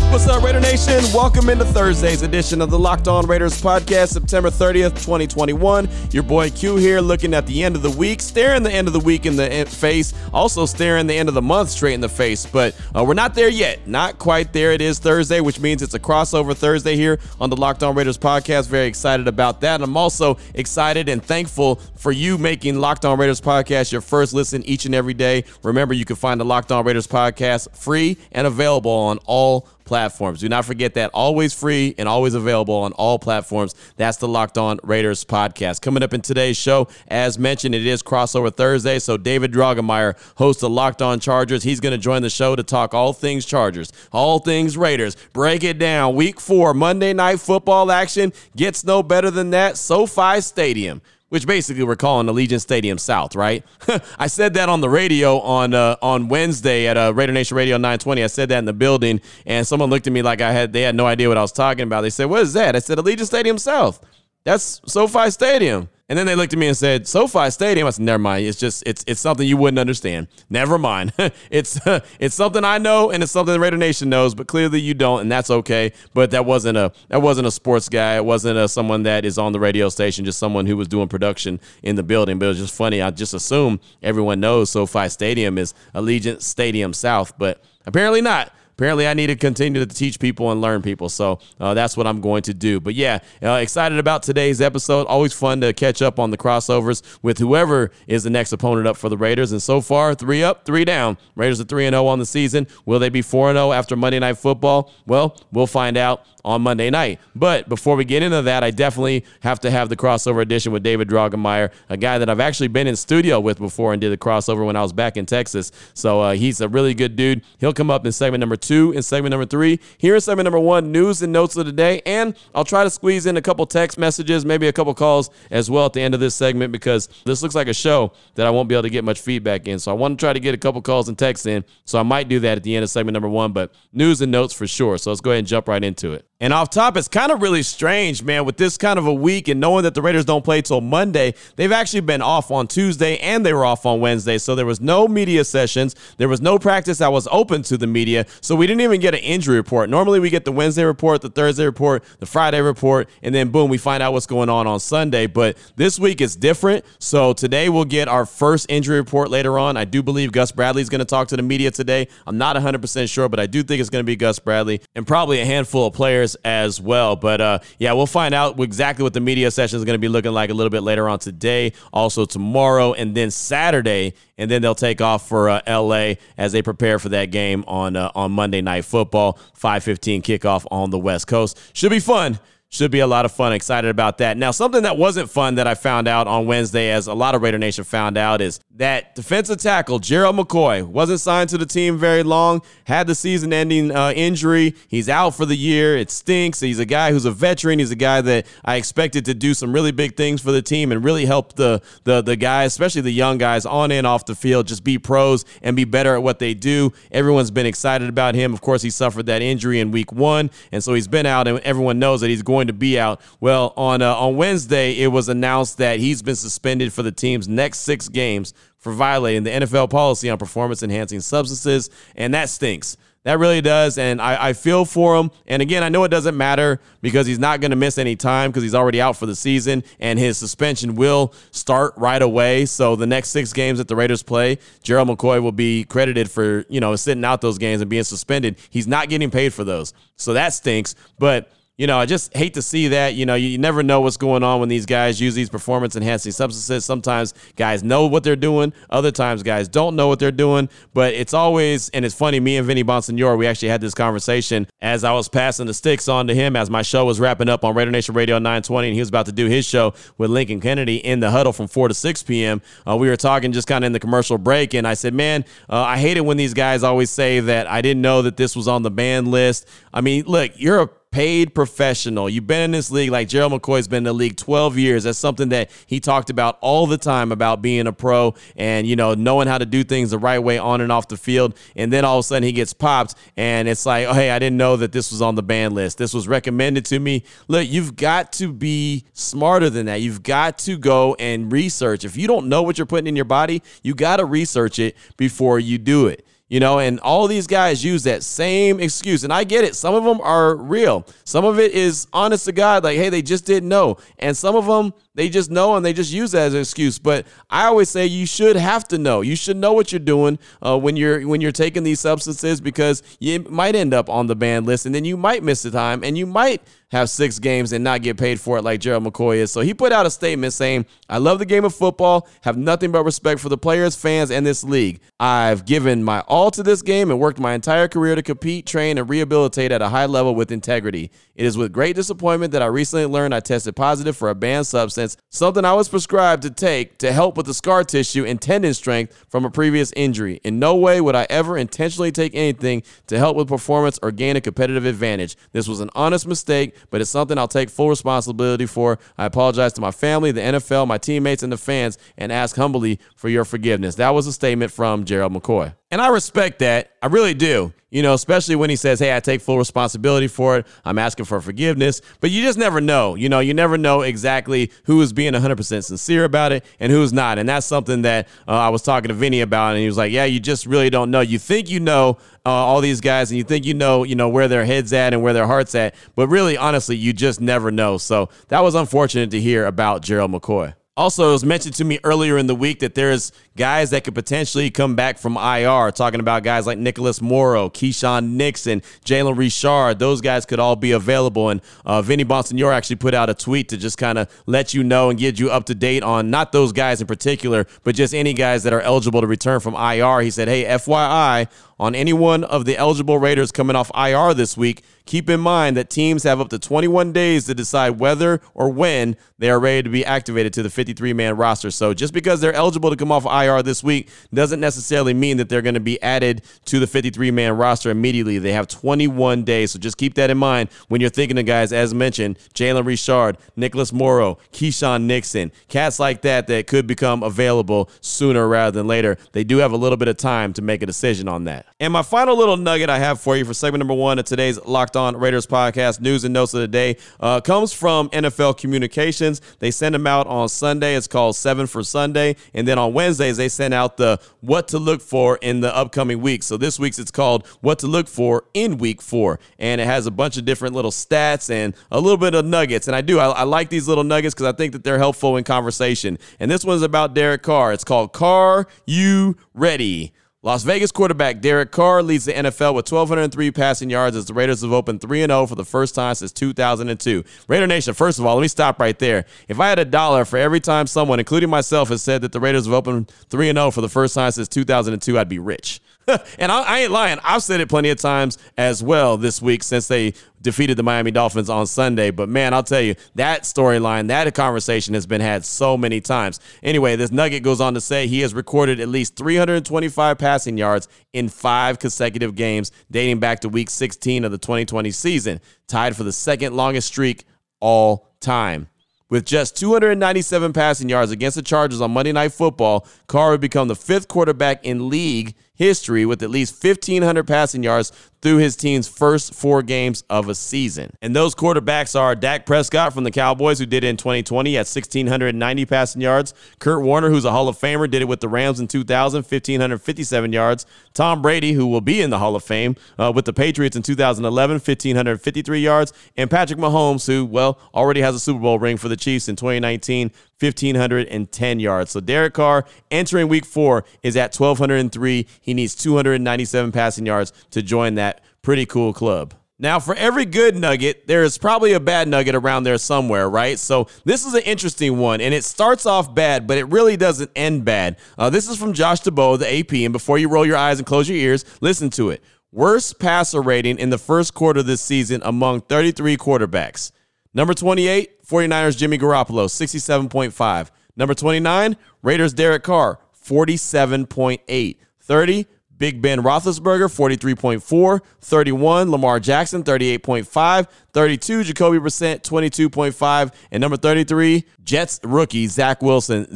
What's up, Raider Nation? Welcome into Thursday's edition of the Locked On Raiders podcast, September 30th, 2021. Your boy Q here, looking at the end of the week, staring the end of the week in the face, also staring the end of the month straight in the face. But uh, we're not there yet. Not quite there. It is Thursday, which means it's a crossover Thursday here on the Locked On Raiders podcast. Very excited about that. And I'm also excited and thankful for you making Locked On Raiders podcast your first listen each and every day. Remember, you can find the Locked On Raiders podcast free and available on all platforms. Do not forget that always free and always available on all platforms. That's the Locked On Raiders podcast. Coming up in today's show, as mentioned, it is crossover Thursday. So David Droegemeir, host of Locked On Chargers, he's going to join the show to talk all things Chargers, all things Raiders. Break it down. Week four, Monday night football action gets no better than that. SoFi Stadium which basically we're calling Allegiant Stadium South, right? I said that on the radio on uh, on Wednesday at uh, Raider Nation Radio 920. I said that in the building, and someone looked at me like I had they had no idea what I was talking about. They said, "What is that?" I said, "Allegiant Stadium South." That's SoFi Stadium. And then they looked at me and said, SoFi Stadium. I said, never mind. It's just it's it's something you wouldn't understand. Never mind. it's it's something I know and it's something the Raider Nation knows, but clearly you don't, and that's okay. But that wasn't a that wasn't a sports guy. It wasn't a, someone that is on the radio station. Just someone who was doing production in the building. But it was just funny. I just assume everyone knows SoFi Stadium is Allegiant Stadium South, but apparently not apparently I need to continue to teach people and learn people. So uh, that's what I'm going to do. But yeah, uh, excited about today's episode. Always fun to catch up on the crossovers with whoever is the next opponent up for the Raiders. And so far, three up, three down. Raiders are 3 and 0 on the season. Will they be 4 0 after Monday Night Football? Well, we'll find out on Monday night. But before we get into that, I definitely have to have the crossover edition with David Droegemeir, a guy that I've actually been in studio with before and did a crossover when I was back in Texas. So uh, he's a really good dude. He'll come up in segment number two and segment number three. Here in segment number one, news and notes of the day. And I'll try to squeeze in a couple text messages, maybe a couple calls as well at the end of this segment because this looks like a show that I won't be able to get much feedback in. So I want to try to get a couple calls and texts in. So I might do that at the end of segment number one, but news and notes for sure. So let's go ahead and jump right into it. And off top, it's kind of really strange, man, with this kind of a week and knowing that the Raiders don't play till Monday. They've actually been off on Tuesday and they were off on Wednesday. So there was no media sessions. There was no practice that was open to the media. So we didn't even get an injury report. Normally we get the Wednesday report, the Thursday report, the Friday report, and then boom, we find out what's going on on Sunday. But this week is different. So today we'll get our first injury report later on. I do believe Gus Bradley is going to talk to the media today. I'm not 100% sure, but I do think it's going to be Gus Bradley and probably a handful of players as well. But uh, yeah, we'll find out exactly what the media session is going to be looking like a little bit later on today, also tomorrow, and then Saturday, and then they'll take off for uh, LA as they prepare for that game on uh, on Monday Night Football, 5:15 kickoff on the West Coast. Should be fun. Should be a lot of fun. Excited about that. Now, something that wasn't fun that I found out on Wednesday, as a lot of Raider Nation found out, is that defensive tackle Gerald McCoy wasn't signed to the team very long. Had the season-ending uh, injury. He's out for the year. It stinks. He's a guy who's a veteran. He's a guy that I expected to do some really big things for the team and really help the the the guys, especially the young guys, on and off the field, just be pros and be better at what they do. Everyone's been excited about him. Of course, he suffered that injury in Week One, and so he's been out, and everyone knows that he's going to be out. Well, on uh, on Wednesday, it was announced that he's been suspended for the team's next six games for violating the NFL policy on performance enhancing substances, and that stinks. That really does. And I, I, feel for him. And again, I know it doesn't matter because he's not going to miss any time because he's already out for the season and his suspension will start right away. So the next six games that the Raiders play, Gerald McCoy will be credited for, you know, sitting out those games and being suspended. He's not getting paid for those. So that stinks. But you know, I just hate to see that. You know, you, never know what's going on when these guys use these performance enhancing substances. Sometimes guys know what they're doing, other times guys don't know what they're doing. But it's always, and it's funny, me and Vinny Bonsignore, we actually had this conversation as I was passing the sticks on to him as my show was wrapping up on Raider Nation Radio 920, and he was about to do his show with Lincoln Kennedy in the huddle from 4 to 6 p.m. Uh, we were talking just kind of in the commercial break, and I said, man, uh, I hate it when these guys always say that I didn't know that this was on the ban list. I mean, look, you're a paid professional. You've been in this league like Gerald McCoy's been in the league 12 years. That's something that he talked about all the time about being a pro and, you know, knowing how to do things the right way on and off the field. And then all of a sudden he gets popped and it's like, oh, hey, I didn't know that this was on the ban list. This was recommended to me. Look, you've got to be smarter than that. You've got to go and research. If you don't know what you're putting in your body, you got to research it before you do it. You know, and all these guys use that same excuse. And I get it. Some of them are real. Some of it is honest to God, like, hey, they just didn't know. And some of them, they just know and they just use that as an excuse. But I always say you should have to know. You should know what you're doing uh, when you're when you're taking these substances because you might end up on the ban list and then you might miss the time and you might have six games and not get paid for it like Gerald McCoy is. So he put out a statement saying, I love the game of football, have nothing but respect for the players, fans, and this league. I've given my all to this game and worked my entire career to compete, train, and rehabilitate at a high level with integrity. It is with great disappointment that I recently learned I tested positive for a banned substance, something I was prescribed to take to help with the scar tissue and tendon strength from a previous injury. In no way would I ever intentionally take anything to help with performance or gain a competitive advantage. This was an honest mistake but it's something I'll take full responsibility for. I apologize to my family, the NFL, my teammates, and the fans, and ask humbly for your forgiveness. That was a statement from Gerald McCoy. And I respect that. I really do. You know, especially when he says, Hey, I take full responsibility for it. I'm asking for forgiveness. But you just never know. You know, you never know exactly who is being 100% sincere about it and who's not. And that's something that uh, I was talking to Vinny about. And he was like, Yeah, you just really don't know. You think you know uh, all these guys and you think you know, you know, where their head's at and where their heart's at. But really, honestly, you just never know. So that was unfortunate to hear about Gerald McCoy. Also, it was mentioned to me earlier in the week that there's guys that could potentially come back from IR, talking about guys like Nicholas Morrow, Keisean Nixon, Jalen Richard. Those guys could all be available. And uh, Vinny Bonsignore actually put out a tweet to just kind of let you know and get you up to date on not those guys in particular, but just any guys that are eligible to return from IR. He said, hey, FYI, on any one of the eligible Raiders coming off IR this week, keep in mind that teams have up to 21 days to decide whether or when they are ready to be activated to the 53 man roster. So just because they're eligible to come off IR this week doesn't necessarily mean that they're going to be added to the 53 man roster immediately. They have 21 days. So just keep that in mind when you're thinking of guys, as mentioned, Jalen Richard, Nicholas Morrow, Keisean Nixon, cats like that that could become available sooner rather than later. They do have a little bit of time to make a decision on that. And my final little nugget I have for you for segment number one of today's Locked On Raiders podcast, news and notes of the day, uh, comes from NFL Communications. They send them out on Sunday. It's called Seven for Sunday. And then on Wednesdays, they send out the what to look for in the upcoming week. So this week's it's called What to Look For in Week Four. And it has a bunch of different little stats and a little bit of nuggets. And I do, I, I like these little nuggets because I think that they're helpful in conversation. And this one's about Derek Carr. It's called Carr You Ready? Las Vegas quarterback Derek Carr leads the NFL with 1,203 passing yards as the Raiders have opened 3 0 for the first time since 2002. Raider Nation, first of all, let me stop right there. If I had a dollar for every time someone, including myself, has said that the Raiders have opened 3 0 for the first time since 2002, I'd be rich. and I, I, ain't lying. I've said it plenty of times as well this week since they defeated the Miami Dolphins on Sunday. But man, I'll tell you, that storyline, that conversation has been had so many times. Anyway, this nugget goes on to say he has recorded at least 325 passing yards in five consecutive games dating back to week 16 of the 2020 season, tied for the second longest streak all time. With just 297 passing yards against the Chargers on Monday Night Football, Carr would become the fifth quarterback in league history with at least 1,500 passing yards through his team's first four games of a season. And those quarterbacks are Dak Prescott from the Cowboys, who did it in 2020 at 1,690 passing yards. Kurt Warner, who's a Hall of Famer, did it with the Rams in 2000, 1,557 yards. Tom Brady, who will be in the Hall of Fame uh, with the Patriots in 2011, 1,553 yards. And Patrick Mahomes, who, well, already has a Super Bowl ring for the Chiefs in 2019, 1,510 yards. So Derek Carr entering week four is at 1,203. He needs 297 passing yards to join that pretty cool club. Now, for every good nugget, there is probably a bad nugget around there somewhere, right? So, this is an interesting one, and it starts off bad, but it really doesn't end bad. Uh, this is from Josh Dubow, the AP, and before you roll your eyes and close your ears, listen to it. Worst passer rating in the first quarter of this season among 33 quarterbacks. Number 28, 49ers Jimmy Garoppolo, 67.5. Number 29, Raiders Derek Carr, 47.8. 30, Big Ben Roethlisberger, 43.4, 31, Lamar Jackson, 38.5, 32, Jacoby Brissett, 22.5, and number 33, Jets rookie Zach Wilson,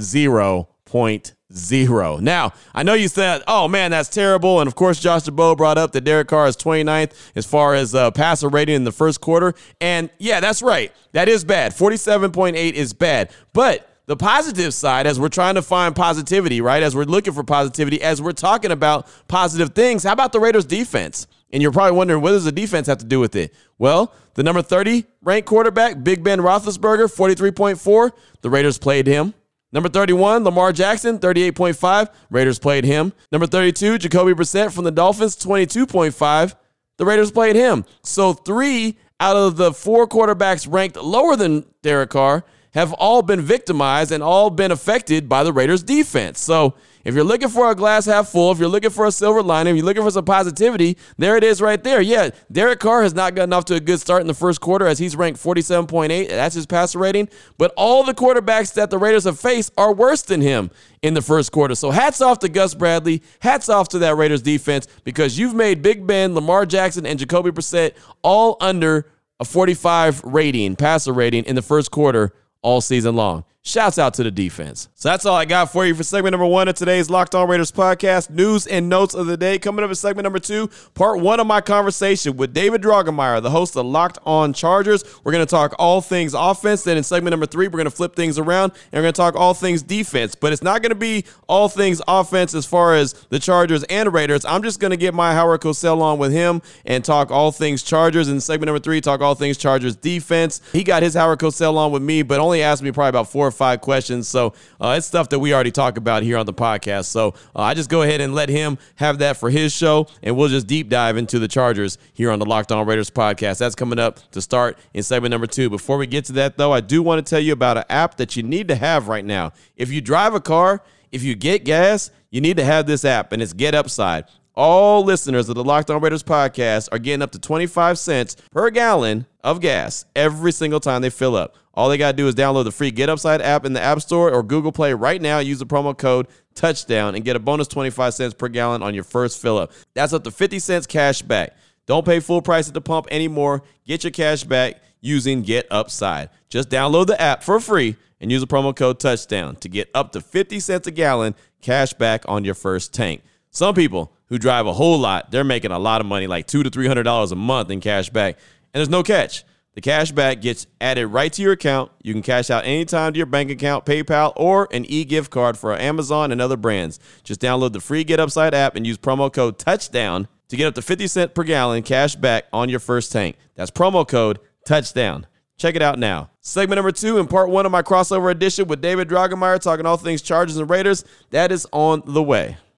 0.0. Now, I know you said, oh man, that's terrible. And of course, Josh Dubow brought up that Derek Carr is 29th as far as uh, passer rating in the first quarter. And yeah, that's right. That is bad. 47.8 is bad. But the positive side, as we're trying to find positivity, right? As we're looking for positivity, as we're talking about positive things, how about the Raiders defense? And you're probably wondering, what does the defense have to do with it? Well, the number 30 ranked quarterback, Big Ben Roethlisberger, 43.4. The Raiders played him. Number 31, Lamar Jackson, 38.5. Raiders played him. Number 32, Jacoby Brissett from the Dolphins, 22.5. The Raiders played him. So three out of the four quarterbacks ranked lower than Derek Carr have all been victimized and all been affected by the Raiders defense. So if you're looking for a glass half full, if you're looking for a silver lining, if you're looking for some positivity, there it is right there. Yeah, Derek Carr has not gotten off to a good start in the first quarter as he's ranked 47.8. That's his passer rating. But all the quarterbacks that the Raiders have faced are worse than him in the first quarter. So hats off to Gus Bradley. Hats off to that Raiders defense because you've made Big Ben, Lamar Jackson, and Jacoby Brissett all under a 45 rating, passer rating in the first quarter all season long. Shouts out to the defense. So that's all I got for you for segment number one of today's Locked On Raiders podcast. News and notes of the day. Coming up in segment number two, part one of my conversation with David Droegemeir, the host of Locked On Chargers. We're going to talk all things offense. Then in segment number three, we're going to flip things around and we're going to talk all things defense. But it's not going to be all things offense as far as the Chargers and Raiders. I'm just going to get my Howard Cosell on with him and talk all things Chargers. In segment number three, talk all things Chargers defense. He got his Howard Cosell on with me, but only asked me probably about four five questions. So uh, it's stuff that we already talk about here on the podcast. So uh, I just go ahead and let him have that for his show, and we'll just deep dive into the Chargers here on the Locked On Raiders podcast. That's coming up to start in segment number two. Before we get to that, though, I do want to tell you about an app that you need to have right now. If you drive a car, if you get gas, you need to have this app, and it's Get Upside. All listeners of the Locked On Raiders podcast are getting up to 25 cents per gallon of gas every single time they fill up. All they got to do is download the free Get Upside app in the App Store or Google Play right now. Use the promo code touchdown and get a bonus 25 cents per gallon on your first fill up. That's up to 50 cents cash back. Don't pay full price at the pump anymore. Get your cash back using Get Upside. Just download the app for free and use the promo code touchdown to get up to 50 cents a gallon cash back on your first tank. Some people who drive a whole lot, they're making a lot of money, like two to three hundred dollars a month in cash back. And there's no catch. The cash back gets added right to your account. You can cash out anytime to your bank account, PayPal, or an e-gift card for Amazon and other brands. Just download the free Get Upside app and use promo code touchdown to get up to 50 cent per gallon cash back on your first tank. That's promo code touchdown. Check it out now. Segment number two in part one of my crossover edition with David Droegemeir talking all things Chargers and Raiders. That is on the way.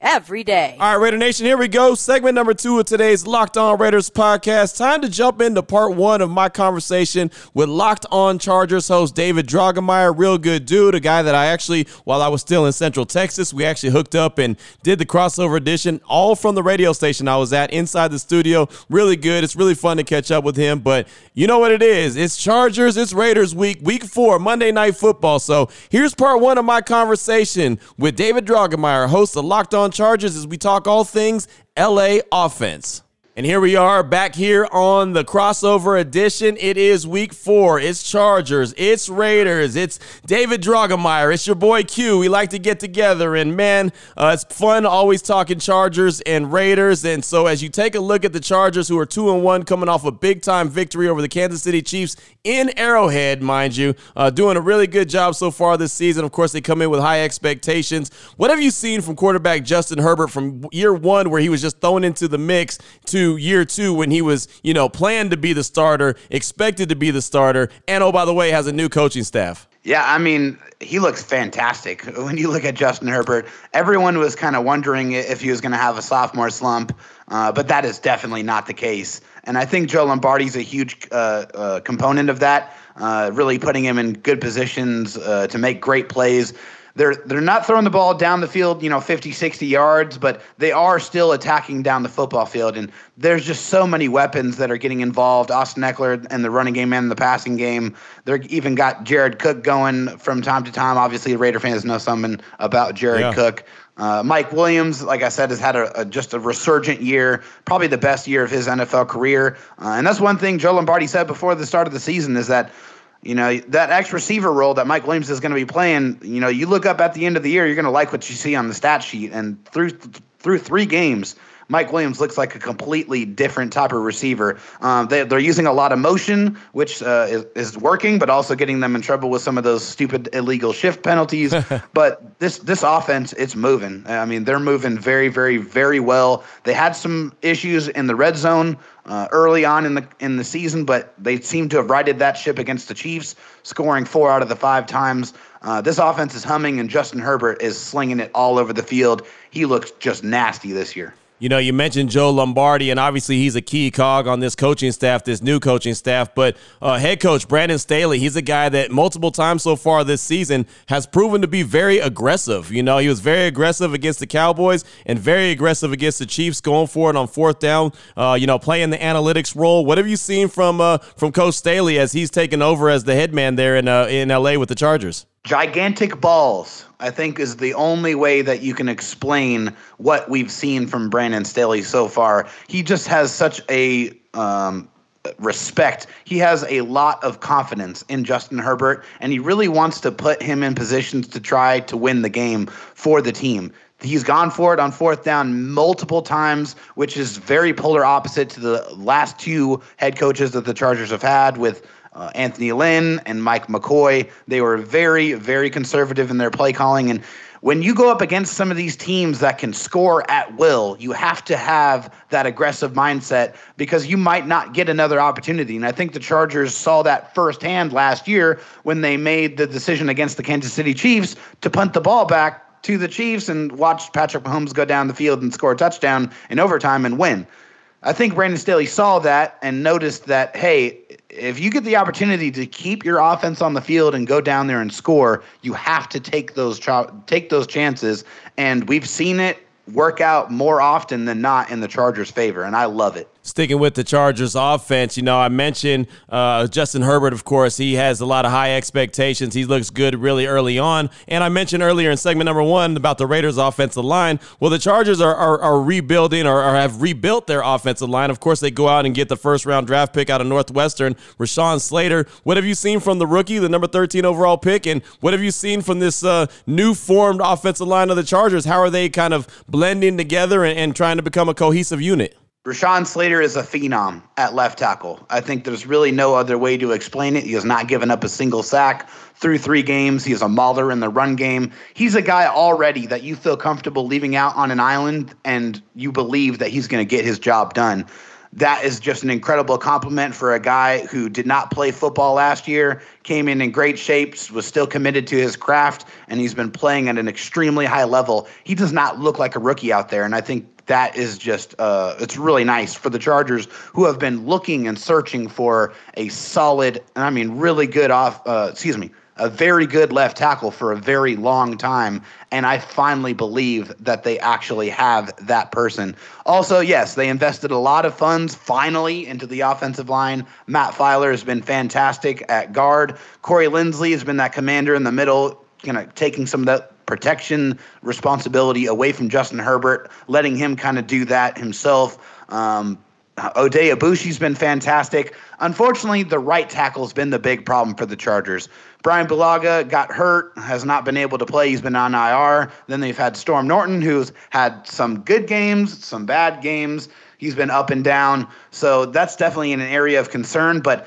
every day. All right, Raider Nation, here we go. Segment number two of today's Locked On Raiders podcast. Time to jump into part one of my conversation with Locked On Chargers host David Droegemeir. Real good dude, a guy that I actually, while I was still in Central Texas, we actually hooked up and did the crossover edition all from the radio station I was at inside the studio. Really good. It's really fun to catch up with him. But you know what it is? It's Chargers, it's Raiders week, week four, Monday Night Football. So here's part one of my conversation with David Droegemeir, host of Locked On Chargers as we talk all things LA offense. And here we are back here on the crossover edition. It is week four. It's Chargers. It's Raiders. It's David Droegemeir. It's your boy Q. We like to get together. And man, uh, it's fun always talking Chargers and Raiders. And so as you take a look at the Chargers, who are two and one, coming off a big time victory over the Kansas City Chiefs in Arrowhead, mind you, uh, doing a really good job so far this season. Of course, they come in with high expectations. What have you seen from quarterback Justin Herbert from year one, where he was just thrown into the mix, to year two when he was, you know, planned to be the starter, expected to be the starter, and oh, by the way, has a new coaching staff. Yeah, I mean, he looks fantastic. When you look at Justin Herbert, everyone was kind of wondering if he was going to have a sophomore slump, uh, but that is definitely not the case. And I think Joe Lombardi's a huge uh, uh, component of that, uh, really putting him in good positions uh, to make great plays. They're they're not throwing the ball down the field, you know, 50, 60 yards, but they are still attacking down the football field. And there's just so many weapons that are getting involved. Austin Ekeler and the running game and the passing game. They're even got Jared Cook going from time to time. Obviously, Raider fans know something about Jared yeah. Cook. Uh, Mike Williams, like I said, has had a, a, just a resurgent year, probably the best year of his NFL career. Uh, and that's one thing Joe Lombardi said before the start of the season is that you know, that X receiver role that Mike Williams is going to be playing, you know, you look up at the end of the year, you're going to like what you see on the stat sheet. And through through three games, Mike Williams looks like a completely different type of receiver. Um, they, are using a lot of motion, which uh, is, is, working, but also getting them in trouble with some of those stupid illegal shift penalties. but this this offense, it's moving. I mean, they're moving very, very, very well. They had some issues in the red zone uh, early on in the in the season, but they seem to have righted that ship against the Chiefs, scoring four out of the five times. Uh, this offense is humming, and Justin Herbert is slinging it all over the field. He looks just nasty this year. You know, you mentioned Joe Lombardi, and obviously he's a key cog on this coaching staff, this new coaching staff. But uh, head coach Brandon Staley, he's a guy that multiple times so far this season has proven to be very aggressive. You know, he was very aggressive against the Cowboys and very aggressive against the Chiefs, going for it on fourth down. Uh, you know, playing the analytics role. What have you seen from uh, from Coach Staley as he's taken over as the head man there in uh, in LA with the Chargers? Gigantic balls, I think, is the only way that you can explain what we've seen from Brandon Staley so far. He just has such a um, respect. He has a lot of confidence in Justin Herbert, and he really wants to put him in positions to try to win the game for the team. He's gone for it on fourth down multiple times, which is very polar opposite to the last two head coaches that the Chargers have had with uh, Anthony Lynn and Mike McCoy. They were very, very conservative in their play calling. And when you go up against some of these teams that can score at will, you have to have that aggressive mindset because you might not get another opportunity. And I think the Chargers saw that firsthand last year when they made the decision against the Kansas City Chiefs to punt the ball back to the Chiefs and watch Patrick Mahomes go down the field and score a touchdown in overtime and win. I think Brandon Staley saw that and noticed that, hey, if you get the opportunity to keep your offense on the field and go down there and score, you have to take those take those chances. And we've seen it work out more often than not in the Chargers' favor, and I love it sticking with the Chargers offense, you know, I mentioned uh, Justin Herbert, of course. He has a lot of high expectations. He looks good really early on. And I mentioned earlier in segment number one about the Raiders' offensive line. Well, the Chargers are, are, are rebuilding or, or, have rebuilt their offensive line. Of course, they go out and get the first round draft pick out of Northwestern, Rashawn Slater. What have you seen from the rookie, the number 13 overall pick? And what have you seen from this uh, new formed offensive line of the Chargers? How are they kind of blending together and, and trying to become a cohesive unit? Rashawn Slater is a phenom at left tackle. I think there's really no other way to explain it. He has not given up a single sack through three games. He is a mauler in the run game. He's a guy already that you feel comfortable leaving out on an island and you believe that he's going to get his job done. That is just an incredible compliment for a guy who did not play football last year, came in in great shape, was still committed to his craft, and he's been playing at an extremely high level. He does not look like a rookie out there, and I think that is just uh, it's really nice for the Chargers who have been looking and searching for a solid and I mean really good off uh, excuse me a very good left tackle for a very long time and I finally believe that they actually have that person. Also, yes, they invested a lot of funds finally into the offensive line. Matt Feiler has been fantastic at guard. Corey Linsley has been that commander in the middle, you know, taking some of that protection responsibility away from Justin Herbert, letting him kind of do that himself. Um, Oday Aboushi's been fantastic. Unfortunately, the right tackle's been the big problem for the Chargers. Brian Bulaga got hurt, has not been able to play. He's been on IR. Then they've had Storm Norton, who's had some good games, some bad games. He's been up and down. So that's definitely an area of concern. But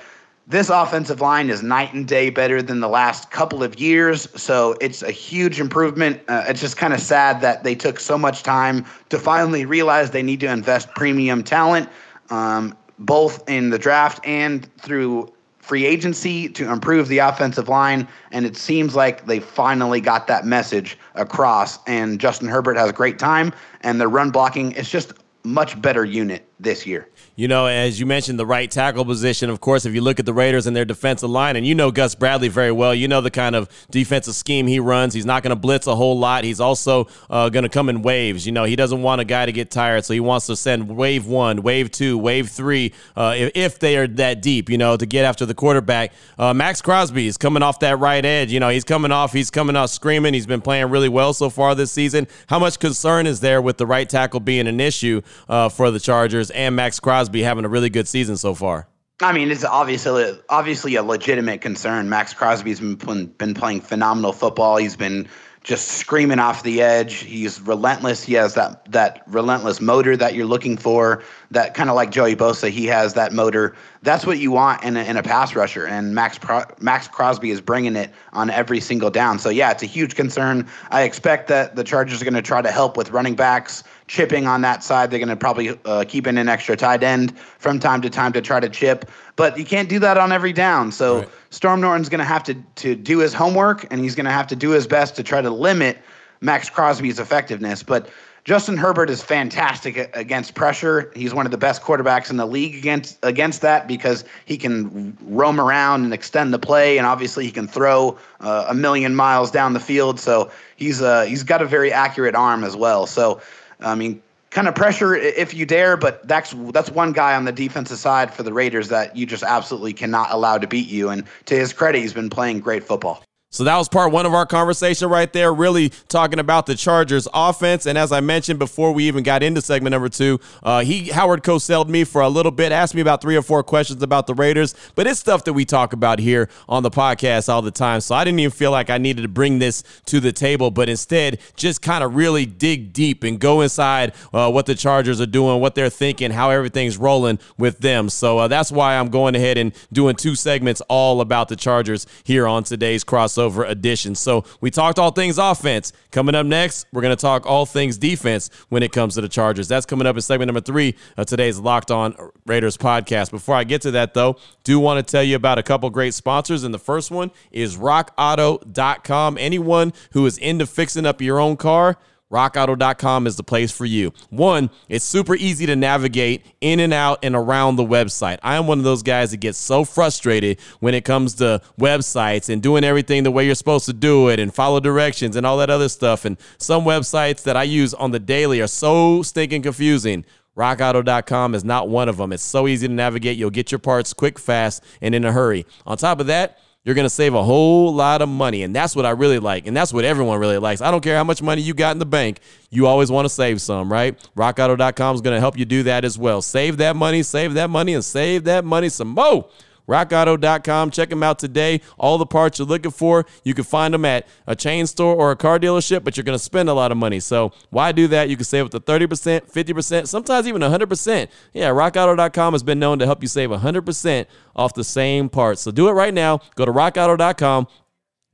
this offensive line is night and day better than the last couple of years. So it's a huge improvement. Uh, it's just kind of sad that they took so much time to finally realize they need to invest premium talent, um, both in the draft and through free agency to improve the offensive line. And it seems like they finally got that message across. And Justin Herbert has a great time, and their run blocking is just much better unit this year. You know, as you mentioned, the right tackle position, of course, if you look at the Raiders and their defensive line, and you know Gus Bradley very well, you know the kind of defensive scheme he runs. He's not going to blitz a whole lot. He's also uh, going to come in waves. You know, he doesn't want a guy to get tired, so he wants to send wave one, wave two, wave three, uh, if, if, they are that deep, you know, to get after the quarterback. Uh, Maxx Crosby is coming off that right edge. You know, he's coming off, he's coming off screaming. He's been playing really well so far this season. How much concern is there with the right tackle being an issue uh, for the Chargers and Maxx Crosby having a really good season so far? I mean, it's obviously obviously a legitimate concern. Maxx Crosby's been been playing phenomenal football. He's been just screaming off the edge. He's relentless. He has that that relentless motor that you're looking for. That kind of like Joey Bosa, he has that motor. That's what you want in a, in a pass rusher. And Max Pro, Maxx Crosby is bringing it on every single down. So yeah, it's a huge concern. I expect that the Chargers are going to try to help with running backs chipping on that side. They're going to probably uh, keep in an extra tight end from time to time to try to chip, but you can't do that on every down. So right. Storm Norton's going to have to to do his homework, and he's going to have to do his best to try to limit Maxx Crosby's effectiveness. But Justin Herbert is fantastic against pressure. He's one of the best quarterbacks in the league against against that because he can roam around and extend the play, and obviously he can throw uh, a million miles down the field. So he's uh, he's got a very accurate arm as well. So I mean, kind of pressure if you dare, but that's that's one guy on the defensive side for the Raiders that you just absolutely cannot allow to beat you. And to his credit, he's been playing great football. So that was part one of our conversation right there, really talking about the Chargers offense. And as I mentioned before we even got into segment number two, uh, he Howard co-sailed me for a little bit, asked me about three or four questions about the Raiders, but it's stuff that we talk about here on the podcast all the time. So I didn't even feel like I needed to bring this to the table, but instead just kind of really dig deep and go inside uh, what the Chargers are doing, what they're thinking, how everything's rolling with them. So uh, that's why I'm going ahead and doing two segments all about the Chargers here on today's crossover crossover edition. So we talked all things offense. Coming up next, we're going to talk all things defense when it comes to the Chargers. That's coming up in segment number three of today's Locked On Raiders podcast. Before I get to that, though, do want to tell you about a couple great sponsors. And the first one is rockauto.com. Anyone who is into fixing up your own car, rockauto.com is the place for you. One, it's super easy to navigate in and out and around the website. I am one of those guys that gets so frustrated when it comes to websites and doing everything the way you're supposed to do it and follow directions and all that other stuff. And some websites that I use on the daily are so stinking confusing. RockAuto.com is not one of them. It's so easy to navigate. You'll get your parts quick, fast, and in a hurry. On top of that, you're going to save a whole lot of money. And that's what I really like. And that's what everyone really likes. I don't care how much money you got in the bank. You always want to save some, right? RockAuto.com is going to help you do that as well. Save that money, save that money, and save that money some more rockauto.com. Check them out today. All the parts you're looking for, you can find them at a chain store or a car dealership, but you're going to spend a lot of money. So why do that? You can save up to 30%, 50%, sometimes even 100%. Yeah, rockauto.com has been known to help you save 100% off the same parts. So do it right now. Go to rockauto.com.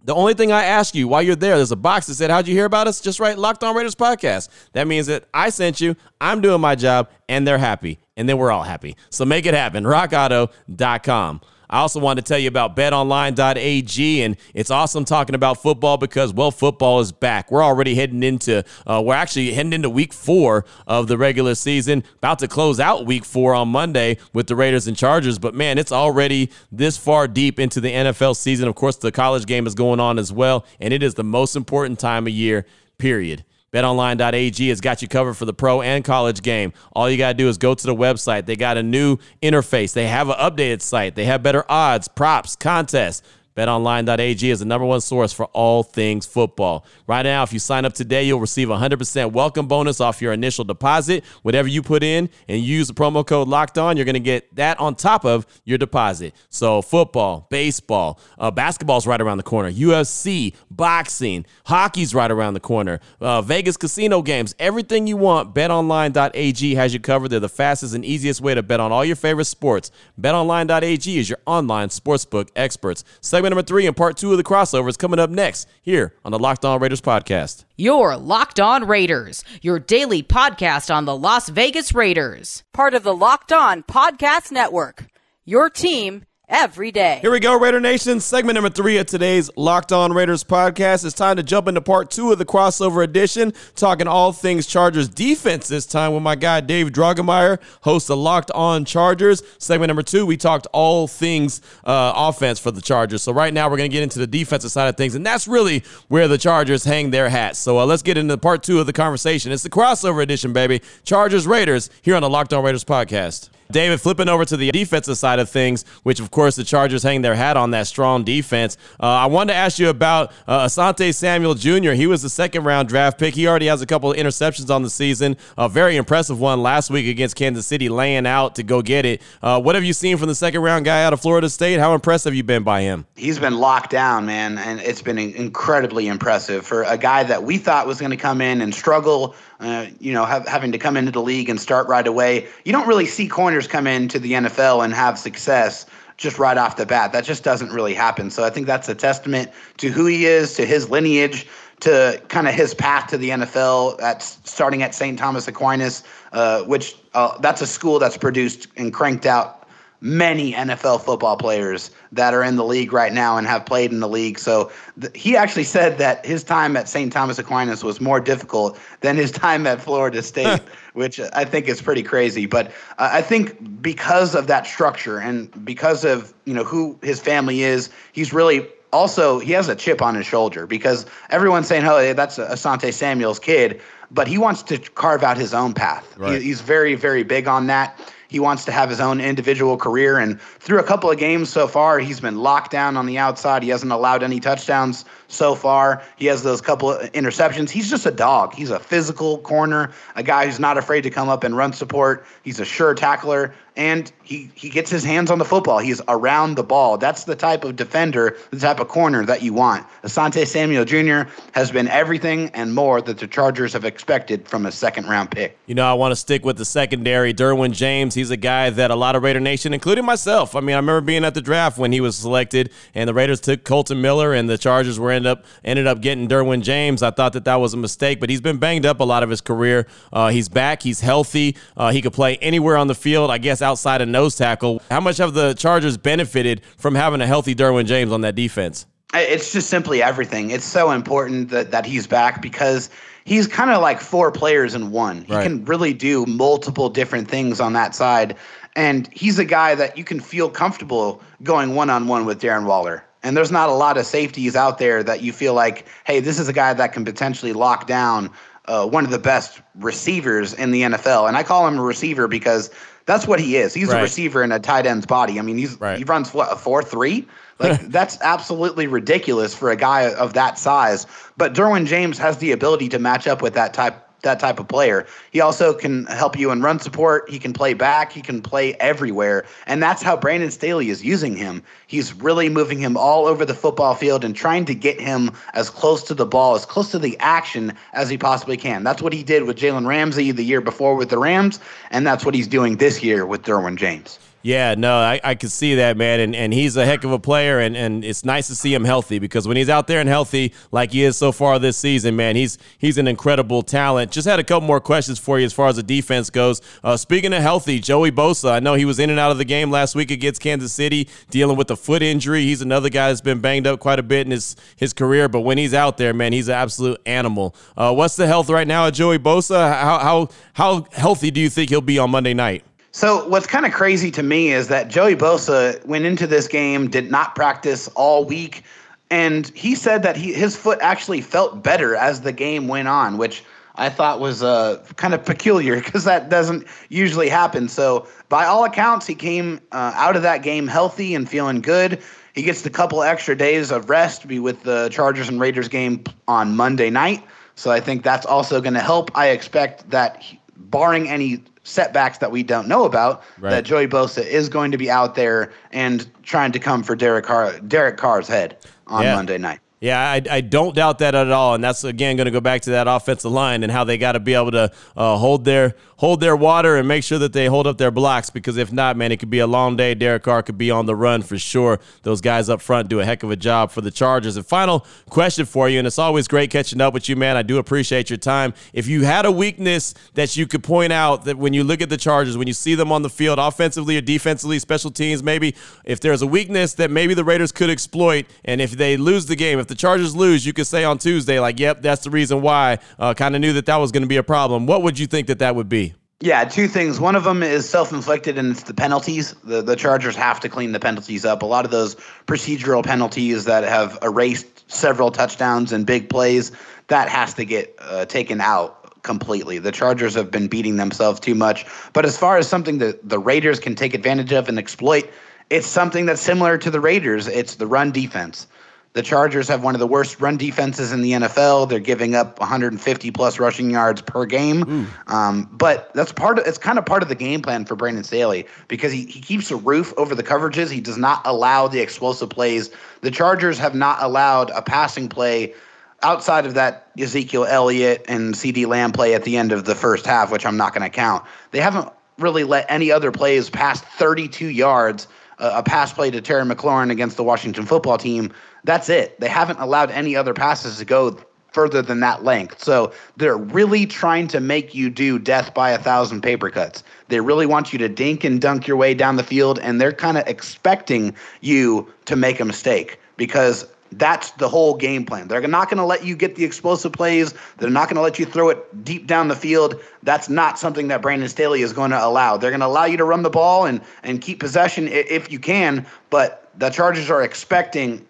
The only thing I ask you while you're there, there's a box that said, How'd you hear about us? Just write Locked On Raiders podcast. That means that I sent you, I'm doing my job, and they're happy. And then we're all happy. So make it happen. RockAuto.com. I also want to tell you about betonline.ag, and it's awesome talking about football because, well, football is back. We're already heading into, uh, we're actually heading into week four of the regular season, about to close out week four on Monday with the Raiders and Chargers. But man, it's already this far deep into the NFL season. Of course, the college game is going on as well, and it is the most important time of year, period. BetOnline.ag has got you covered for the pro and college game. All you got to do is go to the website. They got a new interface. They have an updated site. They have better odds, props, contests. BetOnline.ag is the number one source for all things football. Right now, if you sign up today, you'll receive a 100% welcome bonus off your initial deposit. Whatever you put in and use the promo code Locked On, you're going to get that on top of your deposit. So, football, baseball, uh, basketball's right around the corner, UFC, boxing, hockey's right around the corner, uh, Vegas casino games, everything you want. BetOnline.ag has you covered. They're the fastest and easiest way to bet on all your favorite sports. BetOnline.ag is your online sportsbook experts. Segment Segment number three and part two of the crossover is coming up next here on the Locked On Raiders podcast. Your Locked On Raiders, your daily podcast on the Las Vegas Raiders, part of the Locked On Podcast Network. Your team every day. Here we go, Raider Nation. Segment number three of today's Locked On Raiders podcast. It's time to jump into part two of the crossover edition, talking all things Chargers defense this time with my guy Dave Droegemeir, host of Locked On Chargers. Segment number two, we talked all things uh, offense for the Chargers. So right now we're going to get into the defensive side of things, and that's really where the Chargers hang their hats. So uh, let's get into part two of the conversation. It's the crossover edition, baby. Chargers Raiders here on the Locked On Raiders podcast. David, flipping over to the defensive side of things, which of course the Chargers hang their hat on that strong defense. Uh, I wanted to ask you about uh, Asante Samuel Jr. He was the second round draft pick. He already has a couple of interceptions on the season. A very impressive one last week against Kansas City, laying out to go get it. Uh, what have you seen from the second round guy out of Florida State? How impressed have you been by him? He's been locked down, man, and it's been incredibly impressive for a guy that we thought was going to come in and struggle uh, you know, have, having to come into the league and start right away. You don't really see corners come into the NFL and have success just right off the bat. That just doesn't really happen. So I think that's a testament to who he is, to his lineage, to kind of his path to the NFL. At starting at St. Thomas Aquinas, uh, which uh, that's a school that's produced and cranked out many NFL football players that are in the league right now and have played in the league. So th- he actually said that his time at St. Thomas Aquinas was more difficult than his time at Florida State, which I think is pretty crazy. But uh, I think because of that structure and because of you know who his family is, he's really also he has a chip on his shoulder because everyone's saying, "Oh, that's Asante Samuel's kid," but he wants to carve out his own path. Right. He, he's very, very big on that. He wants to have his own individual career. And through a couple of games so far, he's been locked down on the outside. He hasn't allowed any touchdowns so far. He has those couple of interceptions. He's just a dog. He's a physical corner, a guy who's not afraid to come up and run support. He's a sure tackler and he he gets his hands on the football. He's around the ball. That's the type of defender, the type of corner that you want. Asante Samuel Jr. has been everything and more that the Chargers have expected from a second round pick. You know, I want to stick with the secondary. Derwin James, he's a guy that a lot of Raider Nation, including myself, I mean, I remember being at the draft when he was selected, and the Raiders took Kolton Miller, and the Chargers were ended up ended up getting Derwin James. I thought that that was a mistake, but he's been banged up a lot of his career. Uh, he's back. He's healthy. Uh, he could play anywhere on the field. I guess outside of nose tackle. How much have the Chargers benefited from having a healthy Derwin James on that defense? It's just simply everything. It's so important that, that he's back because he's kind of like four players in one. He right. can really do multiple different things on that side. And he's a guy that you can feel comfortable going one on one with Darren Waller. And there's not a lot of safeties out there that you feel like, hey, this is a guy that can potentially lock down uh, one of the best receivers in the NFL. And I call him a receiver because that's what he is. He's right. a receiver in a tight end's body. I mean, he's right. he runs what a four three. Like that's absolutely ridiculous for a guy of that size. But Derwin James has the ability to match up with that type that type of player. He also can help you in run support. He can play back. He can play everywhere. And that's how Brandon Staley is using him. He's really moving him all over the football field and trying to get him as close to the ball, as close to the action as he possibly can. That's what he did with Jalen Ramsey the year before with the Rams, and that's what he's doing this year with Derwin James. Yeah, no, I, I can see that, man. And and he's a heck of a player, and, and it's nice to see him healthy because when he's out there and healthy, like he is so far this season, man, he's he's an incredible talent. Just had a couple more questions for you as far as the defense goes. Uh, speaking of healthy, Joey Bosa, I know he was in and out of the game last week against Kansas City, dealing with a foot injury. He's another guy that's been banged up quite a bit in his, his career, but when he's out there, man, he's an absolute animal. Uh, what's the health right now of Joey Bosa? How, how, how healthy do you think he'll be on Monday night? So what's kind of crazy to me is that Joey Bosa went into this game, did not practice all week, and he said that he his foot actually felt better as the game went on, which I thought was uh, kind of peculiar because that doesn't usually happen. So by all accounts, he came uh, out of that game healthy and feeling good. He gets the couple extra days of rest to be with the Chargers and Raiders game on Monday night. So I think that's also going to help. I expect that, barring any setbacks that we don't know about, right. that Joey Bosa is going to be out there and trying to come for Derek Carr, Derek Carr's head on yeah. Monday night. Yeah, I, I don't doubt that at all, and that's again going to go back to that offensive line and how they got to be able to uh, hold their hold their water and make sure that they hold up their blocks. Because if not, man, it could be a long day. Derek Carr could be on the run for sure. Those guys up front do a heck of a job for the Chargers. And final question for you, and it's always great catching up with you, man. I do appreciate your time. If you had a weakness that you could point out that when you look at the Chargers, when you see them on the field, offensively or defensively, special teams, maybe if there's a weakness that maybe the Raiders could exploit, and if they lose the game, if the Chargers lose, you could say on Tuesday, like, yep, that's the reason why. Uh, kind of knew that that was going to be a problem. What would you think that that would be? Yeah, two things. One of them is self-inflicted, and it's the penalties. The the Chargers have to clean the penalties up. A lot of those procedural penalties that have erased several touchdowns and big plays that has to get uh, taken out completely. The Chargers have been beating themselves too much. But as far as something that the Raiders can take advantage of and exploit, it's something that's similar to the Raiders. It's the run defense. The Chargers have one of the worst run defenses in the NFL. They're giving up 150 plus rushing yards per game. Um, but that's part of it's kind of part of the game plan for Brandon Staley because he, he keeps a roof over the coverages. He does not allow the explosive plays. The Chargers have not allowed a passing play outside of that Ezekiel Elliott and CeeDee Lamb play at the end of the first half, which I'm not going to count. They haven't really let any other plays past 32 yards. Uh, a pass play to Terry McLaurin against the Washington football team that's it. They haven't allowed any other passes to go further than that length. So they're really trying to make you do death by a thousand paper cuts. They really want you to dink and dunk your way down the field, and they're kind of expecting you to make a mistake because that's the whole game plan. They're not going to let you get the explosive plays. They're not going to let you throw it deep down the field. That's not something that Brandon Staley is going to allow. They're going to allow you to run the ball and and keep possession if you can, but the Chargers are expecting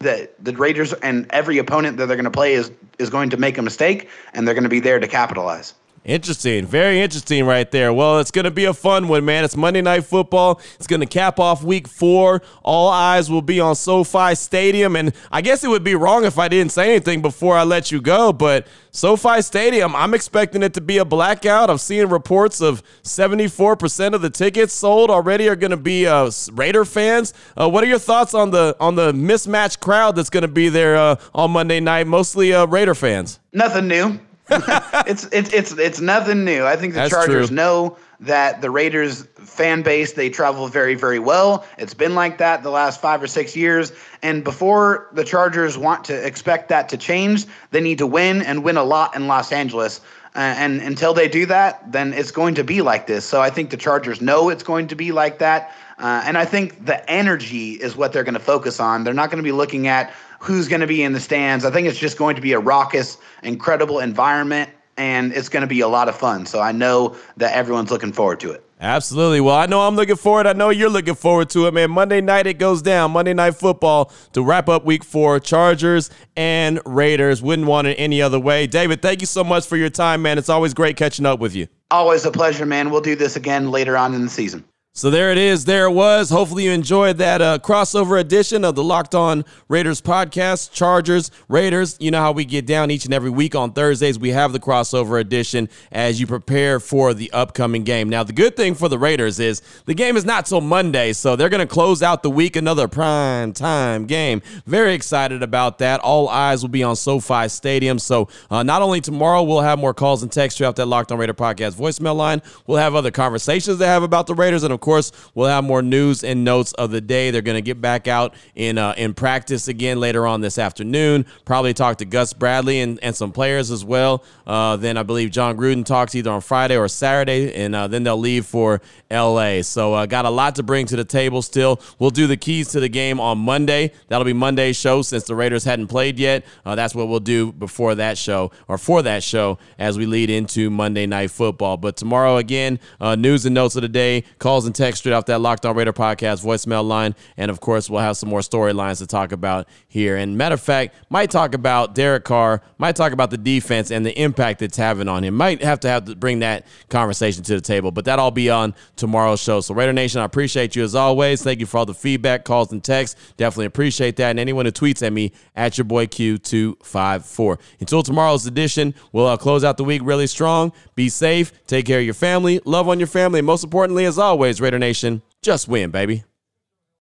that the Raiders and every opponent that they're going to play is is going to make a mistake, and they're going to be there to capitalize. Interesting. Very interesting right there. Well, it's going to be a fun one, man. It's Monday Night Football. It's going to cap off week four. All eyes will be on SoFi Stadium. And I guess it would be wrong if I didn't say anything before I let you go, but SoFi Stadium, I'm expecting it to be a blackout. I'm seeing reports of 74% of the tickets sold already are going to be uh, Raider fans. Uh, what are your thoughts on the on the mismatched crowd that's going to be there uh, on Monday night? Mostly uh, Raider fans. Nothing new. it's it's it's it's nothing new. I think the That's Chargers true. know that the Raiders fan base they travel very very well. It's been like that the last 5 or 6 years and before the Chargers want to expect that to change, they need to win and win a lot in Los Angeles. Uh, and until they do that, then it's going to be like this. So I think the Chargers know it's going to be like that. Uh, and I think the energy is what they're going to focus on. They're not going to be looking at who's going to be in the stands. I think it's just going to be a raucous, incredible environment, and it's going to be a lot of fun. So I know that everyone's looking forward to it. Absolutely. Well, I know I'm looking forward. I know you're looking forward to it, man. Monday night it goes down. Monday night football to wrap up week four. Chargers and Raiders. Wouldn't want it any other way. David, thank you so much for your time, man. It's always great catching up with you. Always a pleasure, man. We'll do this again later on in the season. So there it is. There it was. Hopefully you enjoyed that uh, crossover edition of the Locked On Raiders podcast. Chargers, Raiders. You know how we get down each and every week on Thursdays. We have the crossover edition as you prepare for the upcoming game. Now the good thing for the Raiders is the game is not till Monday, so they're going to close out the week another prime time game. Very excited about that. All eyes will be on SoFi Stadium. So uh, not only tomorrow we'll have more calls and texts throughout that Locked On Raider podcast voicemail line. We'll have other conversations to have about the Raiders, and of course course, we'll have more news and notes of the day. They're going to get back out in uh, in practice again later on this afternoon. Probably talk to Gus Bradley and, and some players as well. Uh, then I believe Jon Gruden talks either on Friday or Saturday, and uh, then they'll leave for LA. So uh, got a lot to bring to the table still. We'll do the keys to the game on Monday. That'll be Monday's show since the Raiders hadn't played yet. Uh, that's what we'll do before that show or for that show as we lead into Monday Night Football. But tomorrow again, uh, news and notes of the day, calls and text straight off that Locked On Raider podcast voicemail line. And of course, we'll have some more storylines to talk about here. And matter of fact, might talk about Derek Carr, might talk about the defense and the impact it's having on him. Might have to have to bring that conversation to the table, but that'll be on tomorrow's show. So Raider Nation, I appreciate you as always. Thank you for all the feedback, calls, and texts. Definitely appreciate that. And anyone who tweets at me at your boy Q254. Until tomorrow's edition, we'll uh, close out the week really strong. Be safe, take care of your family, love on your family, and most importantly, as always, Raider Nation, just win, baby.